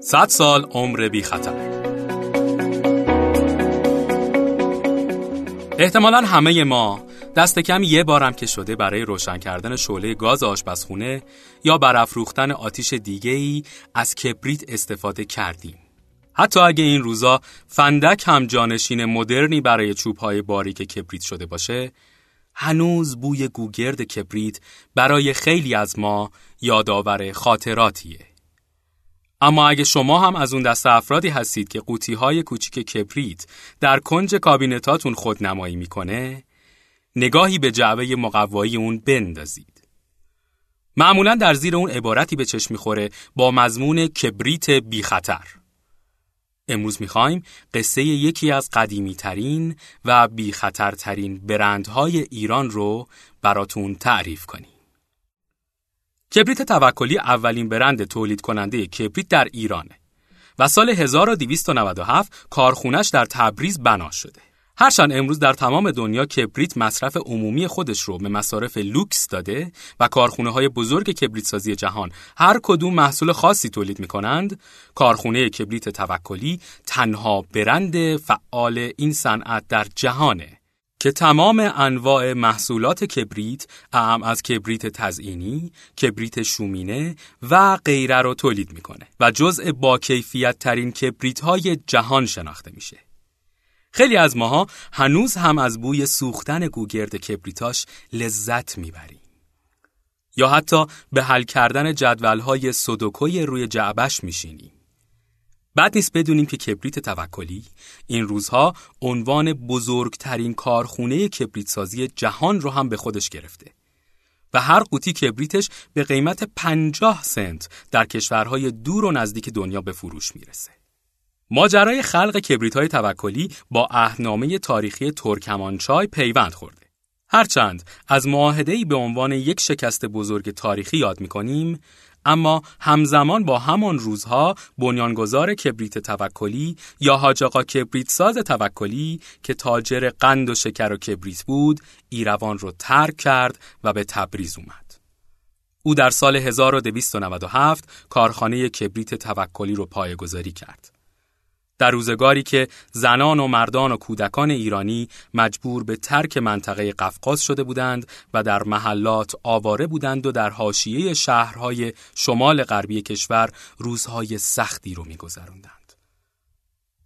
صد سال عمر بی خطر احتمالا همه ما دست کم یه بارم که شده برای روشن کردن شعله گاز آشپزخونه یا برافروختن آتیش دیگه ای از کبریت استفاده کردیم. حتی اگه این روزا فندک هم جانشین مدرنی برای چوبهای باریک کبریت شده باشه، هنوز بوی گوگرد کبریت برای خیلی از ما یادآور خاطراتیه. اما اگه شما هم از اون دست افرادی هستید که قوطی های کوچیک کبریت در کنج کابینتاتون خودنمایی می‌کنه نگاهی به جعبه مقوایی اون بندازید. معمولا در زیر اون عبارتی به چشم می‌خوره با مضمون کبریت بی خطر. امروز می‌خوایم قصه یکی از قدیمی ترین و بی خطرترین برندهای ایران رو براتون تعریف کنیم. کبریت توکلی اولین برند تولید کننده کبریت در ایرانه و سال 1297 کارخونش در تبریز بنا شده. هرچند امروز در تمام دنیا کبریت مصرف عمومی خودش رو به مصارف لوکس داده و کارخونه های بزرگ کبریت سازی جهان هر کدوم محصول خاصی تولید می کنند، کارخونه کبریت توکلی تنها برند فعال این صنعت در جهانه که تمام انواع محصولات کبریت اعم از کبریت تزئینی، کبریت شومینه و غیره رو تولید می‌کنه و جزء با کیفیت ترین کبریت های جهان شناخته میشه. خیلی از ماها هنوز هم از بوی سوختن گوگرد کبریتاش لذت می‌بریم. یا حتی به حل کردن جدولهای سودوکوی روی جعبش میشینیم. بعد نیست بدونیم که کبریت توکلی این روزها عنوان بزرگترین کارخونه کبریت سازی جهان رو هم به خودش گرفته و هر قوطی کبریتش به قیمت 50 سنت در کشورهای دور و نزدیک دنیا به فروش می‌رسه. ماجرای خلق کبریت های توکلی با عهدنامه تاریخی ترکمانچای پیوند خورده. هرچند از معاهده‌ای به عنوان یک شکست بزرگ تاریخی یاد می‌کنیم، اما همزمان با همان روزها بنیانگذار کبریت توکلی یا حاج کبریت ساز توکلی که تاجر قند و شکر و کبریت بود ایروان رو ترک کرد و به تبریز اومد. او در سال 1297 کارخانه کبریت توکلی رو پایگذاری کرد. در روزگاری که زنان و مردان و کودکان ایرانی مجبور به ترک منطقه قفقاز شده بودند و در محلات آواره بودند و در حاشیه شهرهای شمال غربی کشور روزهای سختی رو میگذراندند.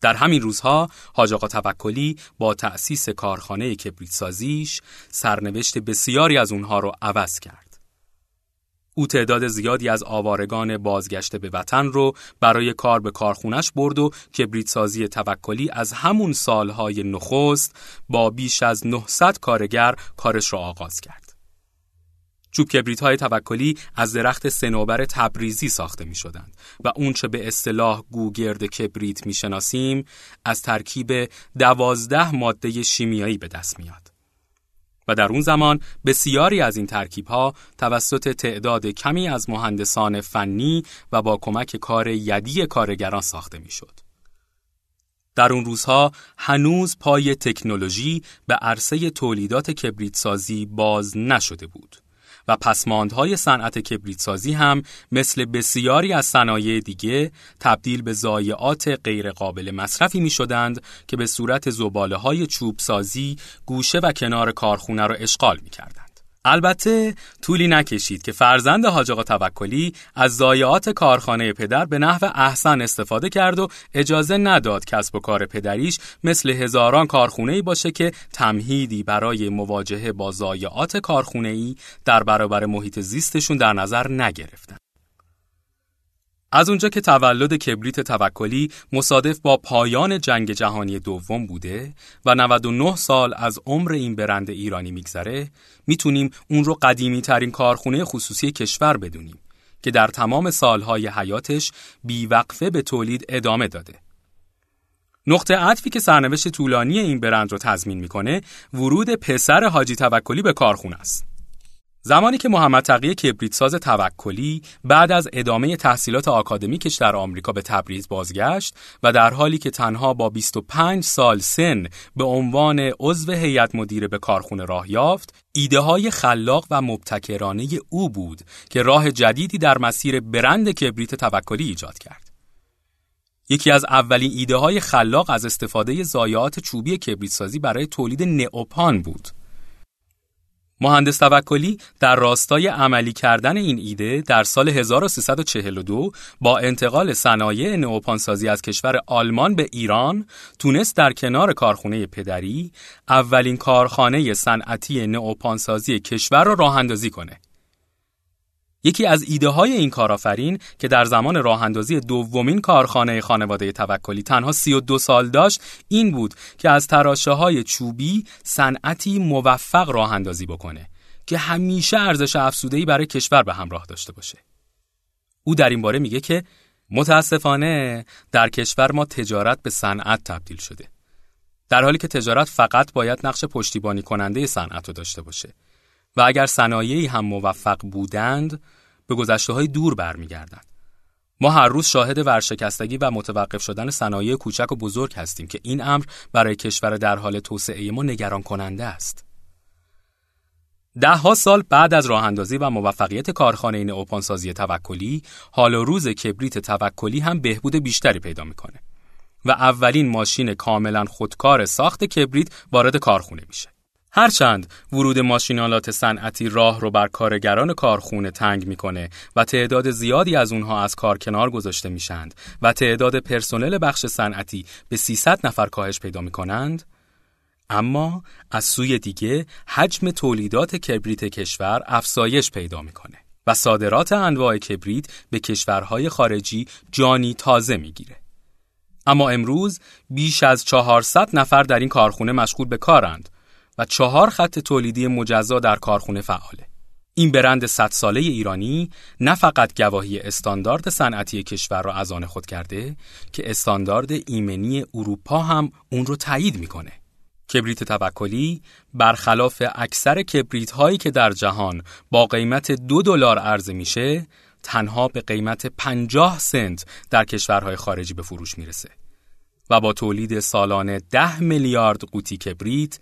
در همین روزها حاج آقا توکلی با تأسیس کارخانه کبریت سازیش سرنوشت بسیاری از اونها رو عوض کرد. او تعداد زیادی از آوارگان بازگشته به وطن رو برای کار به کارخونش برد و کبریت سازی توکلی از همون سالهای نخست با بیش از 900 کارگر کارش را آغاز کرد. چوب کبریت های توکلی از درخت سنوبر تبریزی ساخته می شدند و اونچه به اصطلاح گوگرد کبریت می شناسیم از ترکیب دوازده ماده شیمیایی به دست میاد. و در اون زمان بسیاری از این ترکیب ها توسط تعداد کمی از مهندسان فنی و با کمک کار یدی کارگران ساخته می‌شد. در اون روزها هنوز پای تکنولوژی به عرصه تولیدات کبریت سازی باز نشده بود. و پسماندهای صنعت کبریت سازی هم مثل بسیاری از صنایع دیگه تبدیل به ضایعات غیرقابل مصرفی می شدند که به صورت زباله های چوب سازی گوشه و کنار کارخونه را اشغال می کردند. البته طولی نکشید که فرزند حاج آقا توکلی از ضایعات کارخانه پدر به نحو احسن استفاده کرد و اجازه نداد کسب و کار پدریش مثل هزاران کارخونه ای باشه که تمهیدی برای مواجهه با ضایعات کارخونه ای در برابر محیط زیستشون در نظر نگرفتن. از اونجا که تولد کبریت توکلی مصادف با پایان جنگ جهانی دوم بوده و 99 سال از عمر این برند ایرانی میگذره می‌تونیم اون رو قدیمی ترین کارخونه خصوصی کشور بدونیم که در تمام سالهای حیاتش بیوقفه به تولید ادامه داده. نقطه عطفی که سرنوشت طولانی این برند رو تضمین می‌کنه ورود پسر حاجی توکلی به کارخونه است. زمانی که محمد تقی کبریتساز توکلی بعد از ادامه تحصیلات آکادمیکش در آمریکا به تبریز بازگشت و در حالی که تنها با 25 سال سن به عنوان عضو هیئت مدیره به کارخونه راه یافت، ایده های خلاق و مبتکرانه او بود که راه جدیدی در مسیر برند کبریت توکلی ایجاد کرد. یکی از اولین ایده های خلاق از استفاده زایات چوبی کبریت برای تولید نئوپان بود. مهندس توکلی در راستای عملی کردن این ایده در سال 1342 با انتقال صنایع نئوپانسازی از کشور آلمان به ایران تونست در کنار کارخونه پدری اولین کارخانه صنعتی نئوپانسازی کشور را راه اندازی کنه. یکی از ایده های این کارآفرین که در زمان راه اندازی دومین کارخانه خانواده توکلی تنها 32 سال داشت این بود که از تراشه های چوبی صنعتی موفق راه اندازی بکنه که همیشه ارزش افزوده‌ای برای کشور به همراه داشته باشه. او در این باره میگه که متاسفانه در کشور ما تجارت به صنعت تبدیل شده. در حالی که تجارت فقط باید نقش پشتیبانی کننده صنعت رو داشته باشه. و اگر صنایعی هم موفق بودند به گذشته های دور برمیگردند. ما هر روز شاهد ورشکستگی و متوقف شدن صنایع کوچک و بزرگ هستیم که این امر برای کشور در حال توسعه ما نگران کننده است. ده ها سال بعد از راه اندازی و موفقیت کارخانه این اوپانسازی توکلی، حال و روز کبریت توکلی هم بهبود بیشتری پیدا می‌کنه و اولین ماشین کاملا خودکار ساخت کبریت وارد کارخونه میشه. هرچند ورود ماشینالات صنعتی راه رو بر کارگران کارخونه تنگ می‌کنه و تعداد زیادی از اونها از کار کنار گذاشته میشند و تعداد پرسنل بخش صنعتی به 300 نفر کاهش پیدا می‌کنند اما از سوی دیگه حجم تولیدات کبریت کشور افزایش پیدا می‌کنه و صادرات انواع کبریت به کشورهای خارجی جانی تازه می‌گیره. اما امروز بیش از 400 نفر در این کارخونه مشغول به کارند. و چهار خط تولیدی مجزا در کارخونه فعاله. این برند 100 ساله ایرانی نه فقط گواهی استاندارد صنعتی کشور را از آن خود کرده که استاندارد ایمنی اروپا هم اون رو تایید می‌کنه. کبریت توکلی برخلاف اکثر کبریت هایی که در جهان با قیمت دو دلار عرضه میشه تنها به قیمت 50 سنت در کشورهای خارجی به فروش می‌رسه و با تولید سالانه 10 میلیارد قوطی کبریت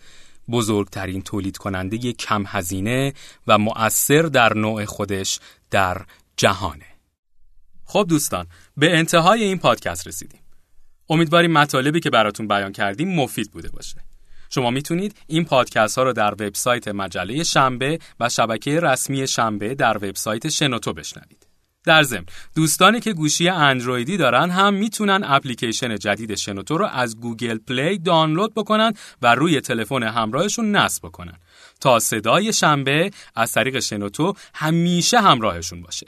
بزرگترین تولید کننده کم هزینه و مؤثر در نوع خودش در جهانه. خب دوستان به انتهای این پادکست رسیدیم. امیدواریم مطالبی که براتون بیان کردیم مفید بوده باشه. شما می‌تونید این پادکست ها رو در وبسایت مجله شنبه و شبکه رسمی شنبه در وبسایت شنوتو بشنوید. در ضمن دوستانی که گوشی اندرویدی دارن هم می‌تونن اپلیکیشن جدید شنوتو رو از گوگل پلی دانلود بکنن و روی تلفن همراهشون نصب بکنن. تا صدای شنبه از طریق شنوتو همیشه همراهشون باشه.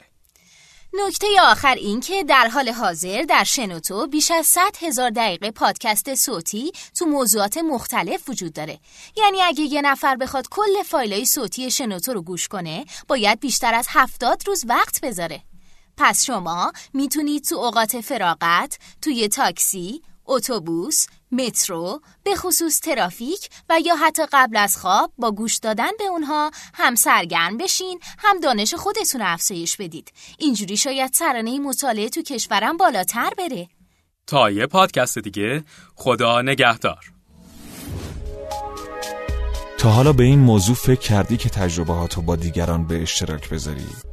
نکته آخر این که در حال حاضر در شنوتو بیش از 100 هزار دقیقه پادکست صوتی تو موضوعات مختلف وجود داره. یعنی اگه یه نفر بخواد کل فایلای صوتی شنوتو رو گوش کنه باید بیشتر از 70 روز وقت بذاره. پس شما می‌تونید تو اوقات فراغت توی تاکسی، اتوبوس، مترو، به خصوص ترافیک و یا حتی قبل از خواب با گوش دادن به اونها هم سرگرم بشین هم دانش خودتون رو افزایش بدید. اینجوری شاید سرانه مطالعه تو کشورم بالاتر بره. تا یه پادکست دیگه خدا نگهدار. تا حالا به این موضوع فکر کردی که تجربه با دیگران به اشتراک بذاری؟